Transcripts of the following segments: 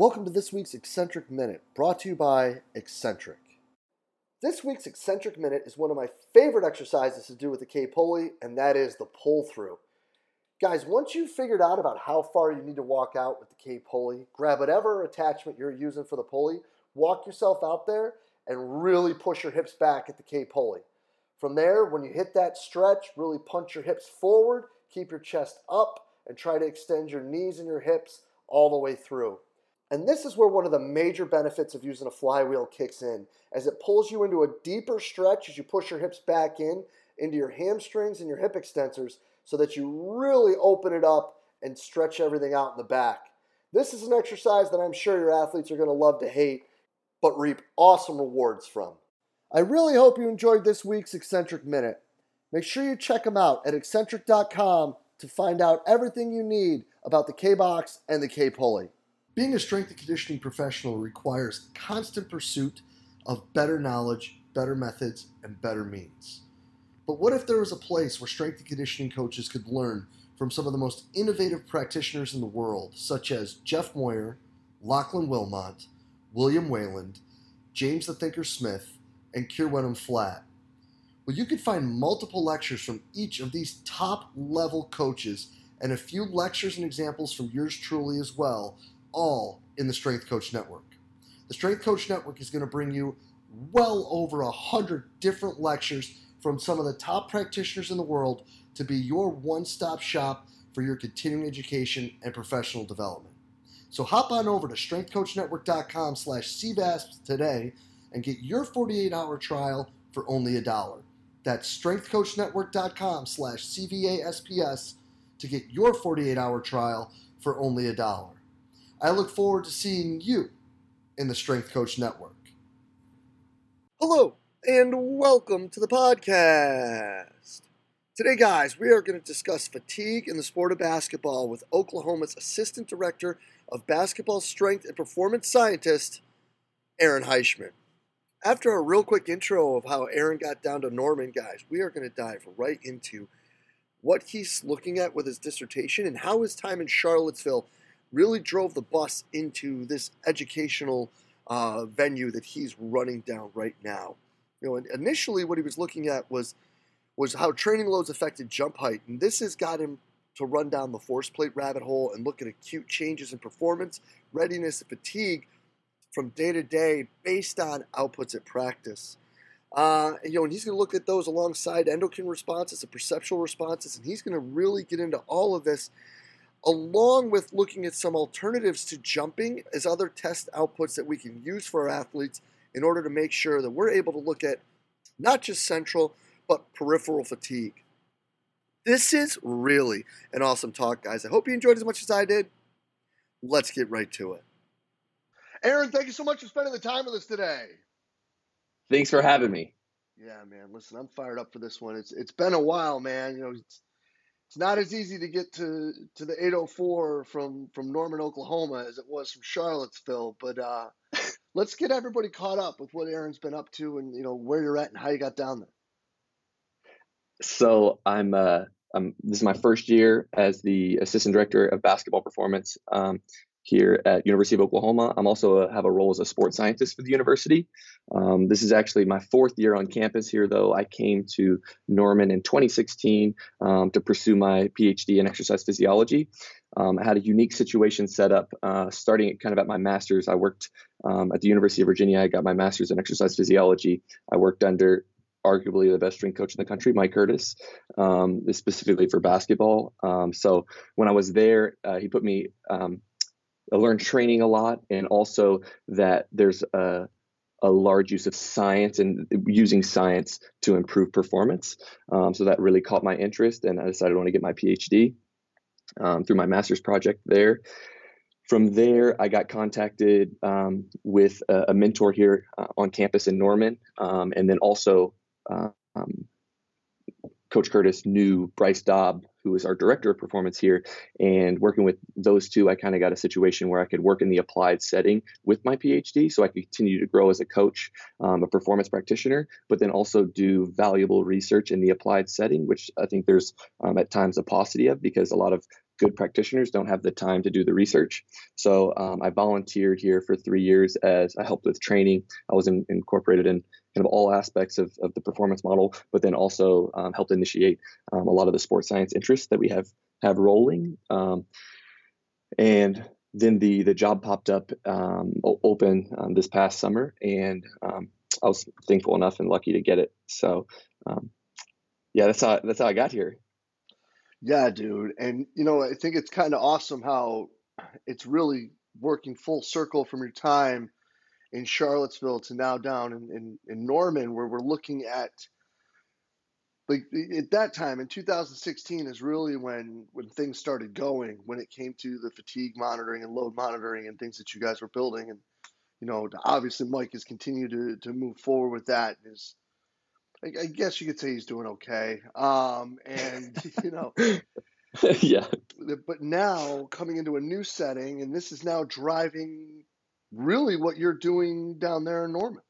Welcome to this week's Exxentric Minute, brought to you by Exxentric. This week's Exxentric Minute is one of my favorite exercises to do with the kPulley, and that is the pull through. Guys, once you've figured out about how far you need to walk out with the kPulley, grab whatever attachment you're using for the pulley, walk yourself out there, and really push your hips back at the kPulley. From there, when you hit that stretch, really punch your hips forward, keep your chest up, and try to extend your knees and your hips all the way through. And this is where one of the major benefits of using a flywheel kicks in, as it pulls you into a deeper stretch as you push your hips back in, into your hamstrings and your hip extensors, so that you really open it up and stretch everything out in the back. This is an exercise that I'm sure your athletes are going to love to hate, but reap awesome rewards from. I really hope you enjoyed this week's Exxentric Minute. Make sure you check them out at exxentric.com to find out everything you need about the kBox and the kPulley. Being a strength and conditioning professional requires constant pursuit of better knowledge, better methods, and better means. But what if there was a place where strength and conditioning coaches could learn from some of the most innovative practitioners in the world, such as Jeff Moyer, Lachlan Wilmot, William Wayland, James the Thinker Smith, and Keir Wenham Flatt? Well, you could find multiple lectures from each of these top level coaches and a few lectures and examples from yours truly as well all in the Strength Coach Network. The Strength Coach Network is going to bring you well over a hundred different lectures from some of the top practitioners in the world to be your one-stop shop for your continuing education and professional development. So hop on over to strengthcoachnetwork.com slash CVASP today and get your 48-hour trial for only a dollar. That's strengthcoachnetwork.com slash CVASPS to get your 48-hour trial for only a dollar. I look forward to seeing you in the Strength Coach Network. Hello, and welcome to the podcast. Today, guys, we are going to discuss fatigue in the sport of basketball with Oklahoma's Assistant Director of Basketball Strength and Performance Scientist, Aaron Heishman. After a real quick intro of how Aaron got down to Norman, guys, we are going to dive right into what he's looking at with his dissertation and how his time in Charlottesville – really drove the bus into this educational uh, venue that he's running down right now. You know, initially what he was looking at was was how training loads affected jump height, and this has got him to run down the force plate rabbit hole and look at acute changes in performance, readiness, and fatigue from day to day based on outputs at practice. Uh, you know, and he's going to look at those alongside endocrine responses and perceptual responses, and he's going to really get into all of this along with looking at some alternatives to jumping as other test outputs that we can use for our athletes in order to make sure that we're able to look at not just central, but peripheral fatigue. This is really an awesome talk, guys. I hope you enjoyed as much as I did. Let's get right to it. Aaron, thank you so much for spending the time with us today. Thanks for having me. Yeah, man. Listen, I'm fired up for this one. It's it's been a while, man. You know, it's not as easy to get to to the 804 from from Norman, Oklahoma, as it was from Charlottesville. But uh, let's get everybody caught up with what Aaron's been up to, and you know where you're at and how you got down there. So I'm uh, I'm this is my first year as the assistant director of basketball performance. Um, here at University of Oklahoma. I'm also a, have a role as a sports scientist for the university. Um, this is actually my fourth year on campus here, though. I came to Norman in 2016 um, to pursue my PhD in exercise physiology. Um, I had a unique situation set up uh, starting kind of at my master's. I worked um, at the University of Virginia. I got my master's in exercise physiology. I worked under arguably the best strength coach in the country, Mike Curtis, um, specifically for basketball. Um, so when I was there, uh, he put me um, I learned training a lot, and also that there's a, a large use of science and using science to improve performance. Um, so that really caught my interest, and I decided I want to get my PhD um, through my master's project there. From there, I got contacted um, with a, a, mentor here uh, on campus in Norman, um, and then also uh, Coach Curtis knew Bryce Daub, who is our director of performance here, and working with those two, I kind of got a situation where I could work in the applied setting with my PhD, so I could continue to grow as a coach, um, a performance practitioner, but then also do valuable research in the applied setting, which I think there's um, at times a paucity of because a lot of good practitioners don't have the time to do the research. So um, I volunteered here for three years as I helped with training. I was in, incorporated in kind of all aspects of, of the performance model, but then also um, helped initiate um, a lot of the sports science interests that we have have rolling. Um, and then the the job popped up um, open um, this past summer, and um, I was thankful enough and lucky to get it. So, yeah, that's how that's how I got here. Yeah, dude, and you know I think it's kind of awesome how it's really working full circle from your time in Charlottesville to now down in, in, in Norman, where we're looking at like at that time in 2016 is really when when things started going when it came to the fatigue monitoring and load monitoring and things that you guys were building. And you know obviously mike has continued to, to move forward with that. Is I, I guess you could say he's doing okay. Um, and you know yeah. but now coming into a new setting and this is now driving really what you're doing down there in norman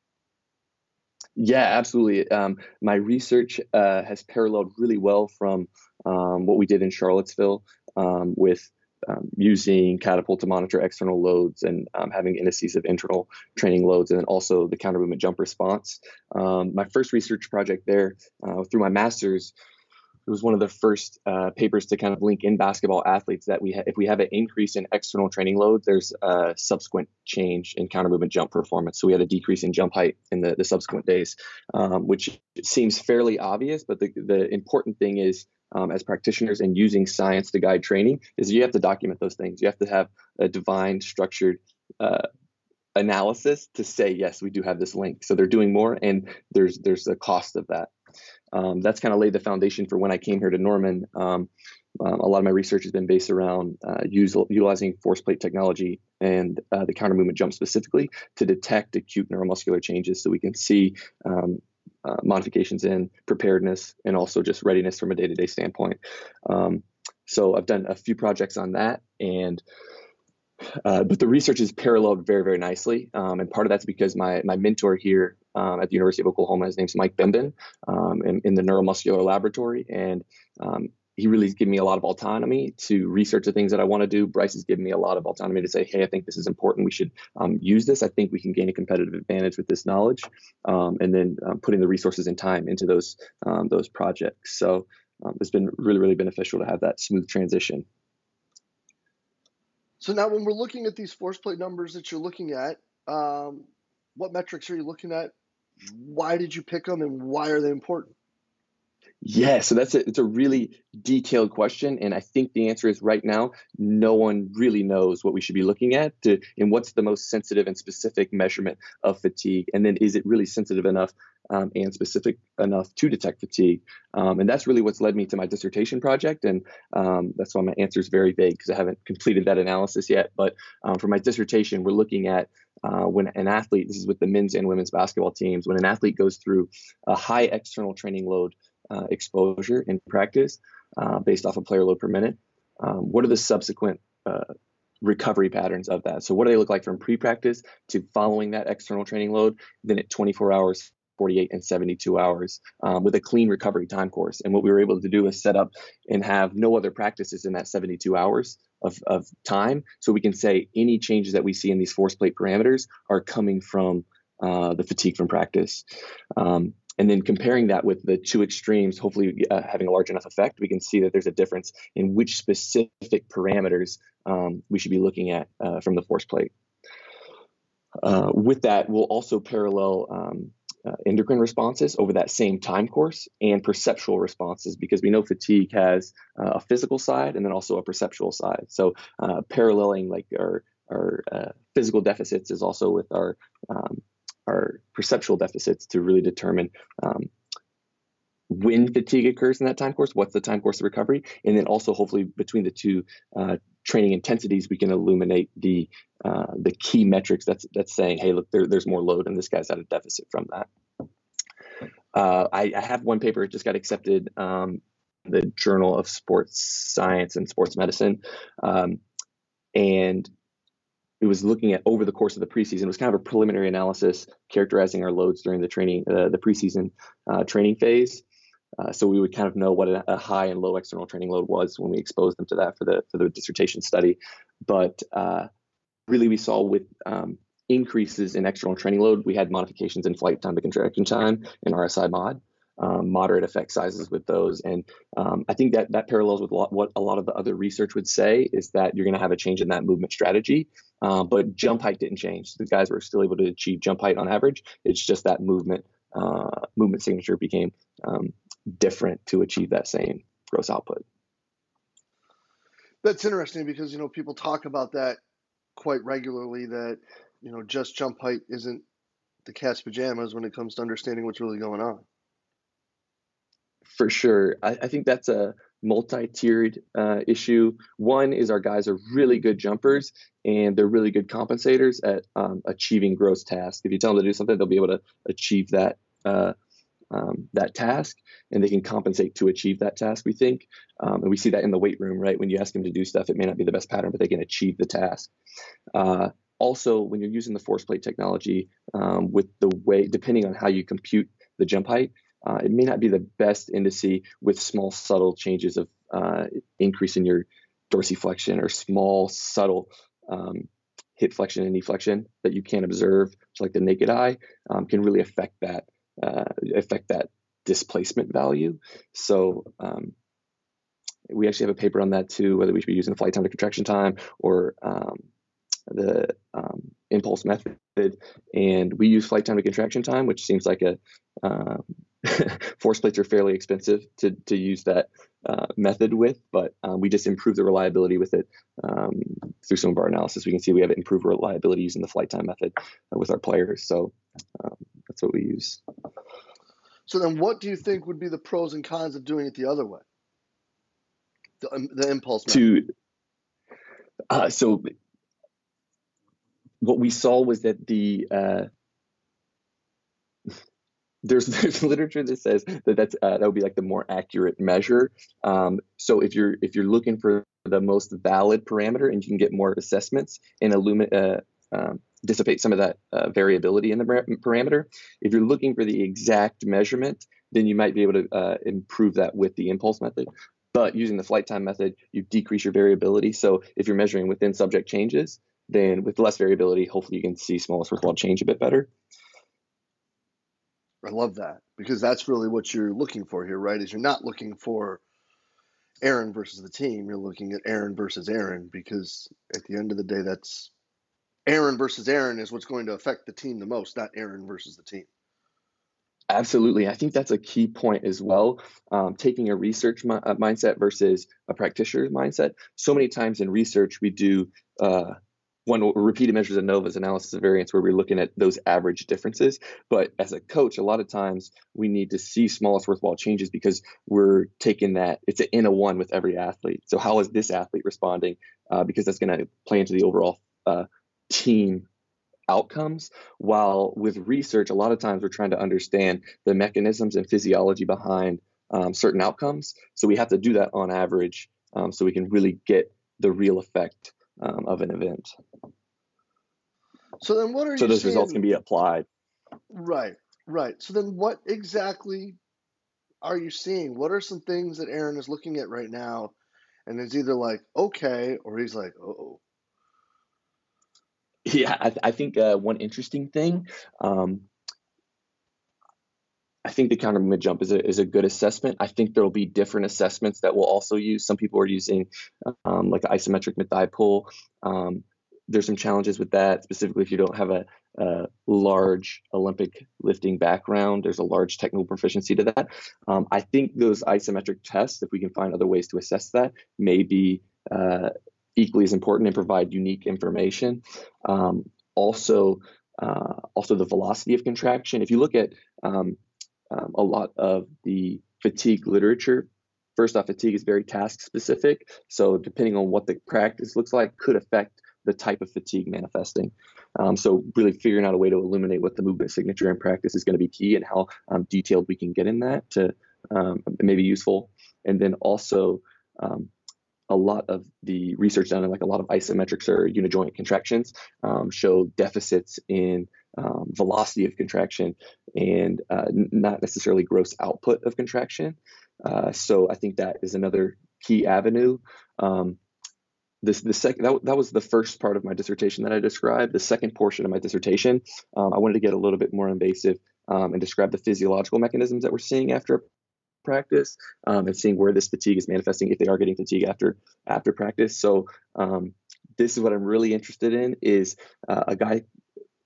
yeah, absolutely. Um, my research uh, has paralleled really well from um, what we did in Charlottesville um, with um, using Catapult to monitor external loads and um, having indices of internal training loads, and then also the counter movement jump response. Um, my first research project there, uh, through my master's, it was one of the first uh, papers to kind of link in basketball athletes that we ha- if we have an increase in external training load, there's a subsequent change in counter movement jump performance. So we had a decrease in jump height in the, the subsequent days, um, which seems fairly obvious, but the, the important thing is um, as practitioners and using science to guide training is you have to document those things. You have to have a divine, structured uh, analysis to say yes, we do have this link. So they're doing more, and there's there's a cost of that um, that's kind of laid the foundation for when I came here to Norman. Um, um, a lot of my research has been based around uh, use, utilizing force plate technology and uh, the counter movement jump specifically to detect acute neuromuscular changes so we can see um, uh, modifications in preparedness and also just readiness from a day to day standpoint. Um, so I've done a few projects on that and uh, but the research is paralleled very, very nicely. Um, and part of that's because my, my mentor here um, at the University of Oklahoma, his name's Mike Bemben, um, in, in, the neuromuscular laboratory. And um, he really has given me a lot of autonomy to research the things that I want to do. Bryce has given me a lot of autonomy to say, hey, I think this is important. We should um, use this. I think we can gain a competitive advantage with this knowledge. Um, and then putting the resources and time into those, those projects. So it's been really, really beneficial to have that smooth transition. So now, when we're looking at these force plate numbers that you're looking at, um, what metrics are you looking at? Why did you pick them, and why are they important? Yeah, so that's it's a really detailed question, and I think the answer is right now, no one really knows what we should be looking at to, and what's the most sensitive and specific measurement of fatigue, and then is it really sensitive enough um, and specific enough to detect fatigue? Um, and that's really what's led me to my dissertation project, and um, that's why my answer is very vague because I haven't completed that analysis yet. But um, for my dissertation, we're looking at uh, when an athlete, this is with the men's and women's basketball teams, when an athlete goes through a high external training load uh, exposure in practice uh, based off of player load per minute. Um, what are the subsequent uh, recovery patterns of that? So, what do they look like from pre practice to following that external training load, then at 24 hours, 48 and 72 hours um, with a clean recovery time course. And what we were able to do is set up and have no other practices in that 72 hours of, of time. So we can say any changes that we see in these force plate parameters are coming from uh, the fatigue from practice. Um, and then comparing that with the two extremes, hopefully uh, having a large enough effect, we can see that there's a difference in which specific parameters um, we should be looking at uh, from the force plate. Uh, with that, we'll also parallel um, uh, endocrine responses over that same time course and perceptual responses because we know fatigue has uh, a physical side and then also a perceptual side. So uh, paralleling like our, our physical deficits is also with our um, our perceptual deficits to really determine um, when fatigue occurs in that time course, what's the time course of recovery, and then also hopefully between the two uh, training intensities, we can illuminate the uh, the key metrics that's that's saying, hey, look, there, there's more load, and this guy's at a deficit from that. Uh, I, I, have one paper just got accepted, um, the Journal of Sports Science and Sports Medicine, um, and it was looking at over the course of the preseason. It was kind of a preliminary analysis characterizing our loads during the training, uh, the preseason uh, training phase. Uh, so we would kind of know what a, a, high and low external training load was when we exposed them to that for the for the dissertation study. But uh, really, we saw with um, increases in external training load, we had modifications in flight time to contraction time in RSI mod um, moderate effect sizes with those. And um, I think that that parallels with what a lot of the other research would say is that you're going to have a change in that movement strategy. Um, but jump height didn't change. The guys were still able to achieve jump height on average. It's just that movement uh, movement signature became um, different to achieve that same gross output. That's interesting because you know people talk about that quite regularly. That you know just jump height isn't the cat's pajamas when it comes to understanding what's really going on for sure. I, I think that's a multi-tiered uh, issue. One is our guys are really good jumpers and they're really good compensators at um, achieving gross tasks. If you tell them to do something, they'll be able to achieve that uh, um, that task, and they can compensate to achieve that task. We think, um, and we see that in the weight room, right? When you ask them to do stuff, it may not be the best pattern, but they can achieve the task. Uh, also, when you're using the force plate technology, um, with the way, depending on how you compute the jump height, uh, it may not be the best indice with small, subtle changes of uh, increase in your dorsiflexion or small, subtle um, hip flexion and knee flexion that you can't observe, like the naked eye, um, can really affect that uh, affect that displacement value. So um, we actually have a paper on that too, whether we should be using flight time to contraction time or um, the um, impulse method. And we use flight time to contraction time, which seems like a um, force plates are fairly expensive to, to use that uh, method with, but um, we just improve the reliability with it um, through some of our analysis. We can see we have improved reliability using the flight time method uh, with our players. So um, that's what we use. So then, what do you think would be the pros and cons of doing it the other way? The, um, the impulse method. to uh, so what we saw was that the uh, there's there's literature that says that that's uh, that would be like the more accurate measure. Um, so if you're if you're looking for the most valid parameter and you can get more assessments and illuminate uh, um, dissipate some of that uh, variability in the parameter. If you're looking for the exact measurement, then you might be able to uh, improve that with the impulse method. But using the flight time method, you decrease your variability. So if you're measuring within subject changes, then with less variability, hopefully you can see smallest worthwhile change a bit better. I love that because that's really what you're looking for here, right? Is you're not looking for Aaron versus the team. You're looking at Aaron versus Aaron because at the end of the day, that's Aaron versus Aaron is what's going to affect the team the most, not Aaron versus the team. Absolutely. I think that's a key point as well. Um, taking a research mi- uh, mindset versus a practitioner's mindset. So many times in research, we do uh, one repeated measures of ANOVA's analysis of variance where we're looking at those average differences. But as a coach, a lot of times we need to see smallest worthwhile changes because we're taking that, it's an in a one with every athlete. So, how is this athlete responding? Uh, because that's going to play into the overall uh, team outcomes. While with research, a lot of times we're trying to understand the mechanisms and physiology behind um, certain outcomes. So, we have to do that on average um, so we can really get the real effect um, of an event. So then, what are so those saying? results can be applied? Right, right. So then, what exactly are you seeing? What are some things that Aaron is looking at right now, and is either like okay, or he's like, oh. Yeah, I, I think uh, one interesting thing um, I think the counter movement jump is a, is a good assessment. I think there will be different assessments that we'll also use. Some people are using um, like the isometric mid-thigh pull. Um, there's some challenges with that, specifically if you don't have a, a, large Olympic lifting background. There's a large technical proficiency to that. Um, I think those isometric tests, if we can find other ways to assess that, may be uh, equally as important and provide unique information. Um, also, uh, also the velocity of contraction. If you look at um, um, a lot of the fatigue literature. First off, fatigue is very task specific. So, depending on what the practice looks like, could affect the type of fatigue manifesting. Um, so, really figuring out a way to illuminate what the movement signature in practice is going to be key and how um, detailed we can get in that to um, maybe useful. And then also, um, a lot of the research done in like a lot of isometrics or unijoint contractions um, show deficits in um, velocity of contraction and uh, not necessarily gross output of contraction. Uh, so I think that is another key avenue. Um, this the second that, that was the first part of my dissertation that I described. The second portion of my dissertation, um, I wanted to get a little bit more invasive um, and describe the physiological mechanisms that we're seeing after practice um, and seeing where this fatigue is manifesting if they are getting fatigue after after practice. So um, this is what I'm really interested in is uh, a guy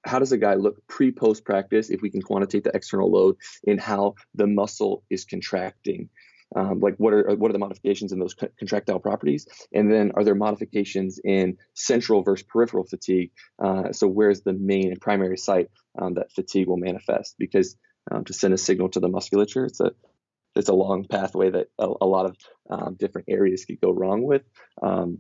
how does a guy look pre post practice if we can quantitate the external load in how the muscle is contracting? Um, like what are what are the modifications in those contractile properties? And then are there modifications in central versus peripheral fatigue? Uh, so where's the main and primary site um, that fatigue will manifest? Because um, to send a signal to the musculature it's a it's a long pathway that a, a lot of um, different areas could go wrong with. Um,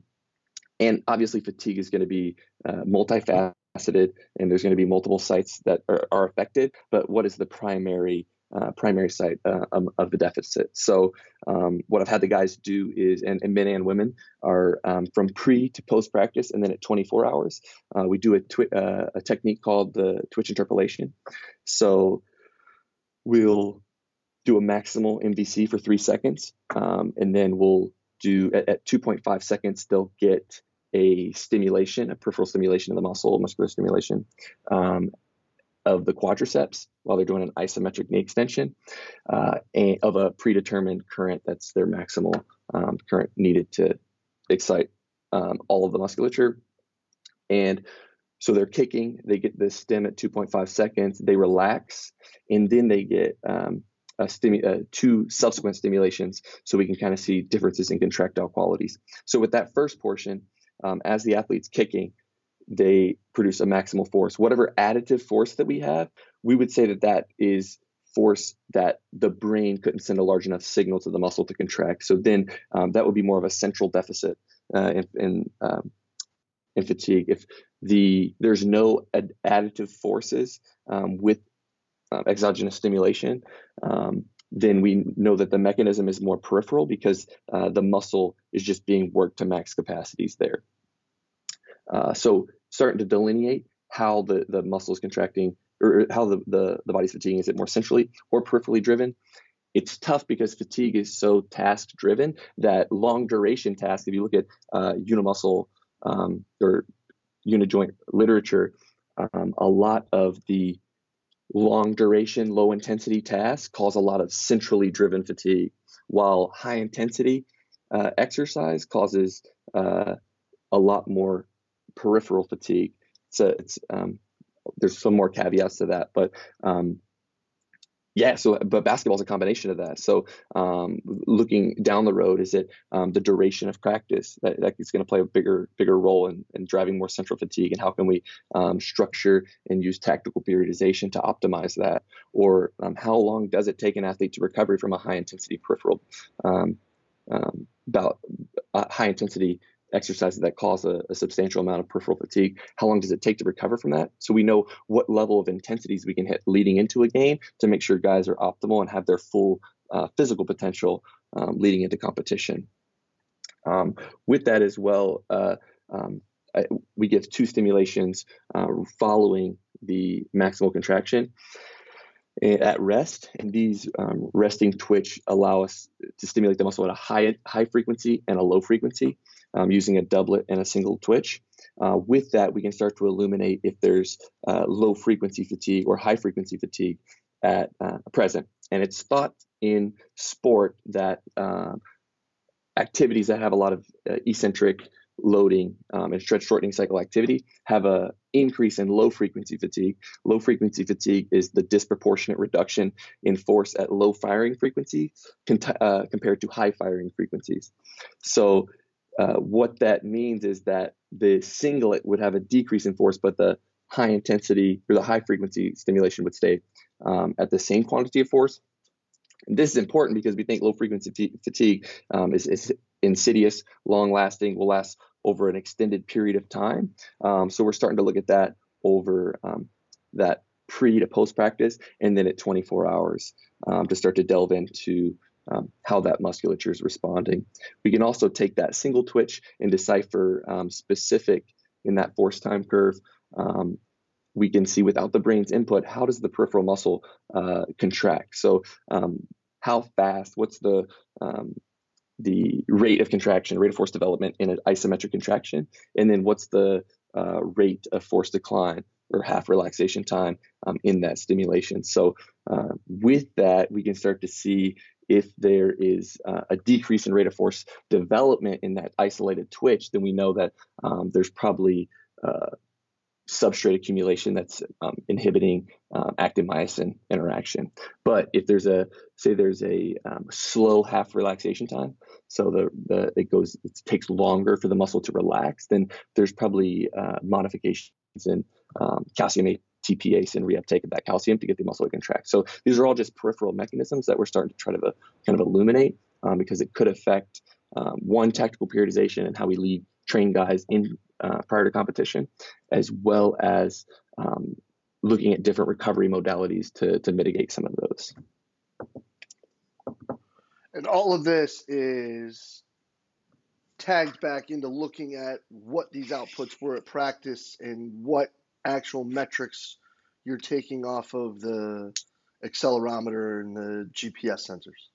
and obviously fatigue is going to be uh, multifaceted and there's going to be multiple sites that are, are affected but what is the primary uh, primary site uh, um, of the deficit. So um, what I've had the guys do is, and, and men and women are um, from pre to post practice, and then at 24 hours, uh, we do a, twi- uh, a technique called the twitch interpolation. So we'll do a maximal MVC for three seconds, um, and then we'll do at, at 2.5 seconds, they'll get a stimulation, a peripheral stimulation of the muscle, muscular stimulation, um, of the quadriceps while they're doing an isometric knee extension uh, of a predetermined current that's their maximal um, current needed to excite um, all of the musculature. And so they're kicking, they get the stim at 2.5 seconds, they relax, and then they get um, stimu- uh, two subsequent stimulations so we can kind of see differences in contractile qualities. So with that first portion, um, as the athlete's kicking, they produce a maximal force. Whatever additive force that we have, we would say that that is force that the brain couldn't send a large enough signal to the muscle to contract. So then um, that would be more of a central deficit uh, in in, um, in, fatigue. If the there's no ad- additive forces um, with uh, exogenous stimulation, um, then we know that the mechanism is more peripheral because uh, the muscle is just being worked to max capacities there. Uh, so starting to delineate how the, the muscle is contracting or how the, the, the body's fatiguing. Is it more centrally or peripherally driven? It's tough because fatigue is so task driven that long duration tasks, if you look at uh, unimuscle um, or unijoint literature, um, a lot of the long duration, low intensity tasks cause a lot of centrally driven fatigue, while high intensity uh, exercise causes uh, a lot more peripheral fatigue. So it's um, there's some more caveats to that, but um, yeah. So, but basketball is a combination of that. So, um, looking down the road, is it um, the duration of practice that, that is going to play a bigger bigger role in, in, driving more central fatigue, and how can we um, structure and use tactical periodization to optimize that, or um, how long does it take an athlete to recover from a high intensity peripheral um, about uh, high intensity exercises that cause a, a, substantial amount of peripheral fatigue. How long does it take to recover from that? So we know what level of intensities we can hit leading into a game to make sure guys are optimal and have their full uh, physical potential um, leading into competition. Um, with that as well, uh, um, I, we give two stimulations uh, following the maximal contraction at rest, and these um, resting twitch allow us to stimulate the muscle at a high high frequency and a low frequency um, using a doublet and a single twitch. Uh, with that, we can start to illuminate if there's uh, low frequency fatigue or high frequency fatigue at uh, present. And it's thought in sport that um, activities that have a lot of uh, eccentric loading um, and stretch shortening cycle activity have a increase in low frequency fatigue. Low frequency fatigue is the disproportionate reduction in force at low firing frequency uh, compared to high firing frequencies. So uh, what that means is that the singlet would have a decrease in force, but the high intensity or the high frequency stimulation would stay um, at the same quantity of force. And this is important because we think low frequency fatigue um, is, is, insidious, long lasting, will last over an extended period of time. Um, so we're starting to look at that over um, that pre to post practice and then at 24 hours um, to start to delve into um, how that musculature is responding. We can also take that single twitch and decipher um, specific in that force time curve um, we can see without the brain's input, how does the peripheral muscle uh, contract? So um, how fast, what's the um, the rate of contraction, rate of force development in an isometric contraction, and then what's the uh, rate of force decline or half relaxation time um, in that stimulation. So uh, with that, we can start to see if there is uh, a decrease in rate of force development in that isolated twitch, then we know that um, there's probably uh, substrate accumulation that's um, inhibiting um, actin myosin interaction. But if there's a say there's a um, slow half relaxation time, so the the it goes it takes longer for the muscle to relax, then there's probably uh, modifications in um, calcium ATPase and reuptake of that calcium to get the muscle to contract. So these are all just peripheral mechanisms that we're starting to try to uh, kind of illuminate um, because it could affect um, one tactical periodization and how we lead train guys in uh, prior to competition, as well as um, looking at different recovery modalities to, to mitigate some of those. And all of this is tagged back into looking at what these outputs were at practice and what actual metrics you're taking off of the accelerometer and the GPS sensors.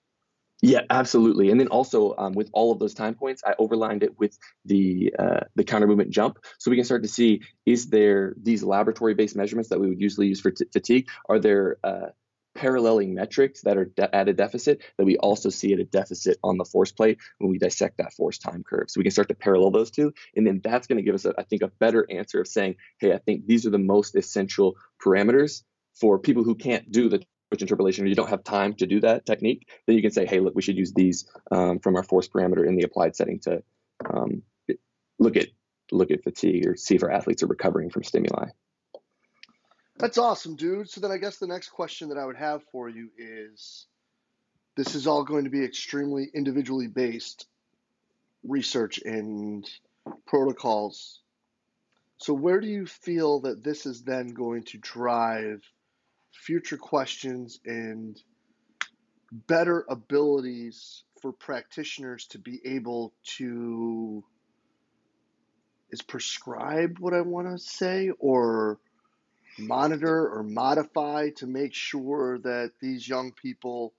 Yeah, absolutely. And then also um, with all of those time points, I overlined it with the uh, the counter movement jump, so we can start to see is there these laboratory based measurements that we would usually use for t- fatigue? Are there uh, paralleling metrics that are de- at a deficit that we also see at a deficit on the force plate when we dissect that force time curve? So we can start to parallel those two, and then that's going to give us, a, I think, a better answer of saying, hey, I think these are the most essential parameters for people who can't do the twitch interpolation or you don't have time to do that technique, then you can say, hey, look, we should use these um, from our force parameter in the applied setting to um, look at look at fatigue or see if our athletes are recovering from stimuli. That's awesome, dude. So then I guess the next question that I would have for you is this is all going to be extremely individually based research and protocols. So where do you feel that this is then going to drive future questions and better abilities for practitioners to be able to is prescribe what I want to say or monitor or modify to make sure that these young people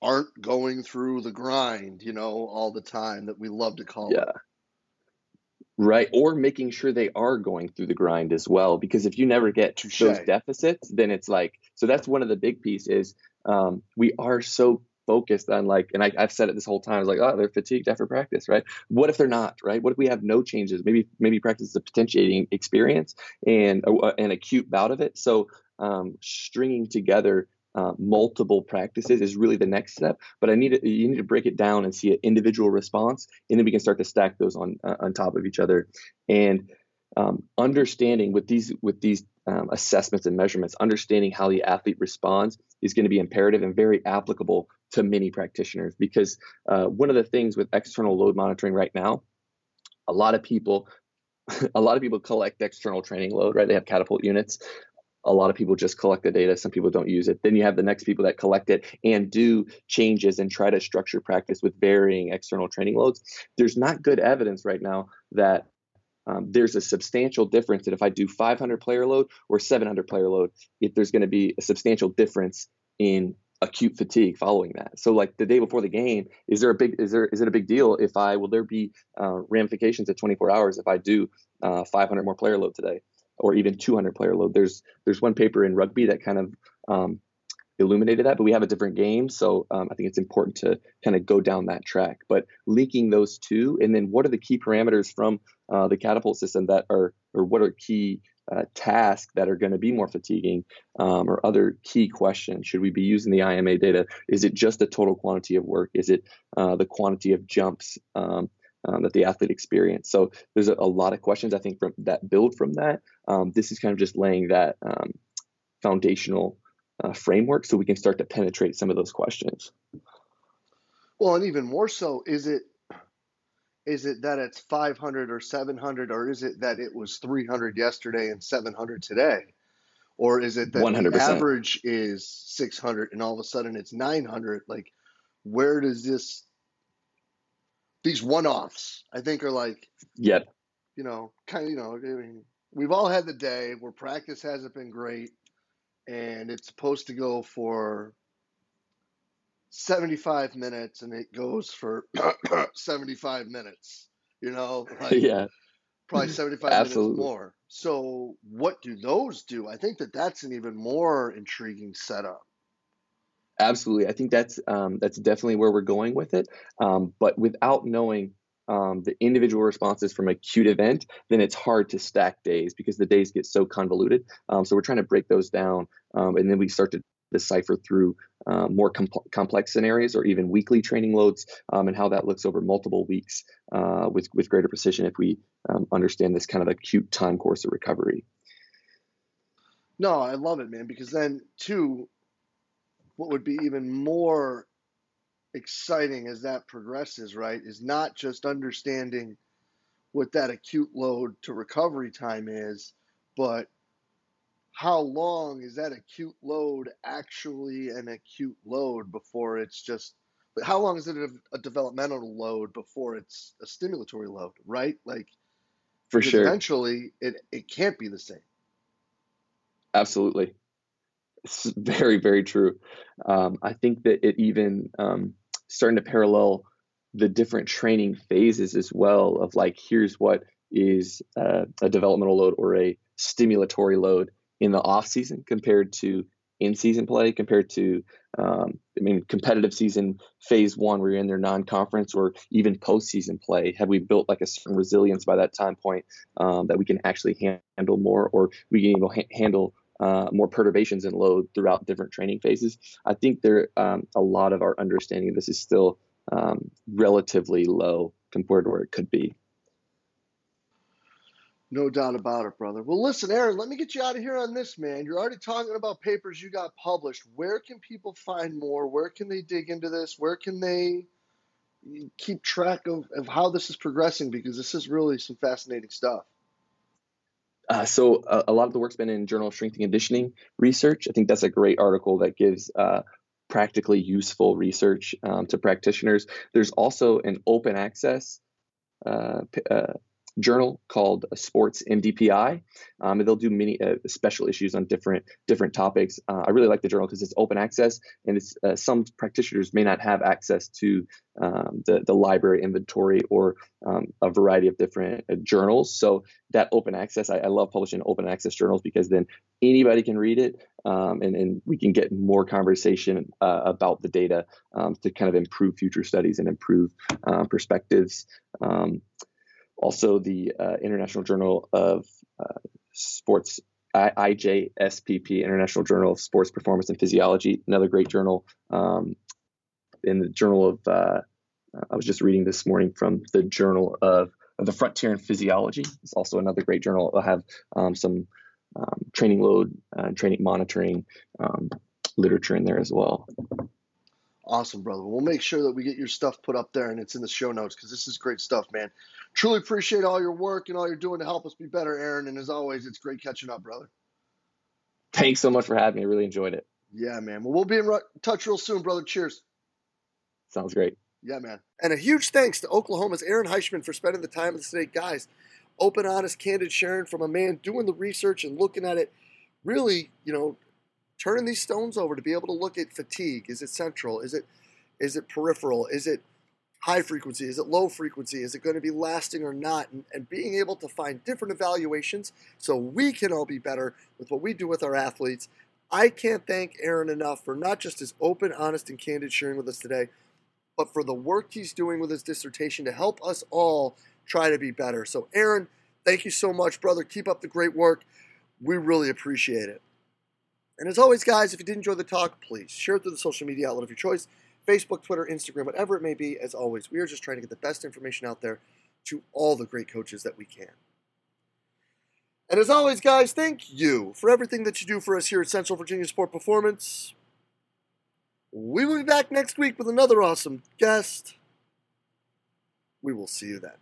aren't going through the grind, you know, all the time that we love to call yeah. it. Right. Or making sure they are going through the grind as well. Because if you never get Touché. those deficits, then it's like, so that's one of the big pieces. Um, we are so focused on like, and I, have said it this whole time, I was like, oh, they're fatigued after practice, right? What if they're not, right? What if we have no changes? Maybe, maybe practice is a potentiating experience and uh, an acute bout of it. So um, stringing together uh, multiple practices is really the next step. But I need to, you need to break it down and see an individual response, and then we can start to stack those on uh, on top of each other. And um, understanding with these with these um, assessments and measurements, understanding how the athlete responds is going to be imperative and very applicable to many practitioners. Because uh, one of the things with external load monitoring right now, a lot of people a lot of people collect external training load, right? They have catapult units a lot of people just collect the data some people don't use it. Then you have the next people that collect it and do changes and try to structure practice with varying external training loads. There's not good evidence right now that um, there's a substantial difference that if i do 500 player load or 700 player load if there's going to be a substantial difference in acute fatigue following that. So like the day before the game is there a big is there is it a big deal if i will there be uh, ramifications at 24 hours if i do uh, 500 more player load today or even 200 player load. There's there's one paper in rugby that kind of um, illuminated that, but we have a different game, so um, I think it's important to kind of go down that track. But linking those two, and then what are the key parameters from uh, the catapult system that are, or what are key uh, tasks that are going to be more fatiguing, um, or other key questions? Should we be using the IMA data? Is it just the total quantity of work? Is it uh, the quantity of jumps? Um, um, that the athlete experienced. So there's a, a, lot of questions I think from that build from that. Um, this is kind of just laying that um, foundational uh, framework so we can start to penetrate some of those questions. Well, and even more so, is it is it that it's 500 or 700, or is it that it was 300 yesterday and 700 today? Or is it that 100%. the average is 600 and all of a sudden it's 900? Like, where does this these one offs, I think, are like, yep. You know, kind of, you know, I mean, we've all had the day where practice hasn't been great and it's supposed to go for 75 minutes and it goes for 75 minutes, you know? Like yeah. Probably 75 Absolutely. minutes more. So, what do those do? I think that that's an even more intriguing setup. Absolutely, I think that's um, that's definitely where we're going with it. Um, but without knowing um, the individual responses from acute event, then it's hard to stack days because the days get so convoluted. Um, so we're trying to break those down, um, and then we start to decipher through uh, more complex scenarios or even weekly training loads um, and how that looks over multiple weeks uh, with with greater precision if we understand this kind of acute time course of recovery. No, I love it, man, because then too, what would be even more exciting as that progresses, right, is not just understanding what that acute load to recovery time is, but how long is that acute load actually an acute load before it's just but how long is it a, a developmental load before it's a stimulatory load right? Like for sure. eventually it, it can't be the same. Absolutely it's very very true. Um, i think that it even um, starting to parallel the different training phases as well of like here's what is uh, a developmental load or a stimulatory load in the off season compared to in season play compared to um, I mean competitive season phase one where you're in their non-conference or even postseason play. Have we built like a certain resilience by that time point um, that we can actually handle more or we can even handle uh, more perturbations and load throughout different training phases. I think there um, a lot of our understanding of this is still um, relatively low compared to where it could be. No doubt about it, brother. Well, listen, Aaron, let me get you out of here on this, man. You're already talking about papers you got published. Where can people find more? Where can they dig into this? Where can they keep track of, of how this is progressing? Because this is really some fascinating stuff. Uh, so a, a, lot of the work's been in Journal of Strength and Conditioning research. I think that's a great article that gives uh, practically useful research um, to practitioners. There's also an open access uh, uh journal called Sports MDPI. Um, and they'll do many uh, special issues on different different topics. Uh, I really like the journal because it's open access, and it's, uh, some practitioners may not have access to um, the the library inventory or um, a variety of different uh, journals. So that open access, I, I, love publishing open access journals because then anybody can read it, um, and, and we can get more conversation uh, about the data um, to kind of improve future studies and improve uh, perspectives. Also the uh, International Journal of uh, Sports, I- IJSPP, International Journal of Sports Performance and Physiology, another great journal. Um, in the Journal of, uh, I was just reading this morning from the Journal of, of the Frontier in Physiology. It's also another great journal. I'll have um, some um, training load, uh, training monitoring um, literature in there as well. Awesome, brother. We'll make sure that we get your stuff put up there and it's in the show notes because this is great stuff, man. Truly appreciate all your work and all you're doing to help us be better, Aaron. And as always, it's great catching up, brother. Thanks so much for having me. I really enjoyed it. Yeah, man. Well, we'll be in touch real soon, brother. Cheers. Sounds great. Yeah, man. And a huge thanks to Oklahoma's Aaron Heishman for spending the time with us today. Guys, open, honest, candid sharing from a man doing the research and looking at it really, you know, turning these stones over to be able to look at fatigue. Is it central? Is it is it peripheral? Is it high frequency? Is it low frequency? Is it going to be lasting or not? And, and being able to find different evaluations so we can all be better with what we do with our athletes. I can't thank Aaron enough for not just his open, honest, and candid sharing with us today, but for the work he's doing with his dissertation to help us all try to be better. So, Aaron, thank you so much, brother. Keep up the great work. We really appreciate it. And as always, guys, if you did enjoy the talk, please share it through the social media outlet of your choice Facebook, Twitter, Instagram, whatever it may be. As always, we are just trying to get the best information out there to all the great coaches that we can. And as always, guys, thank you for everything that you do for us here at Central Virginia Sport Performance. We will be back next week with another awesome guest. We will see you then.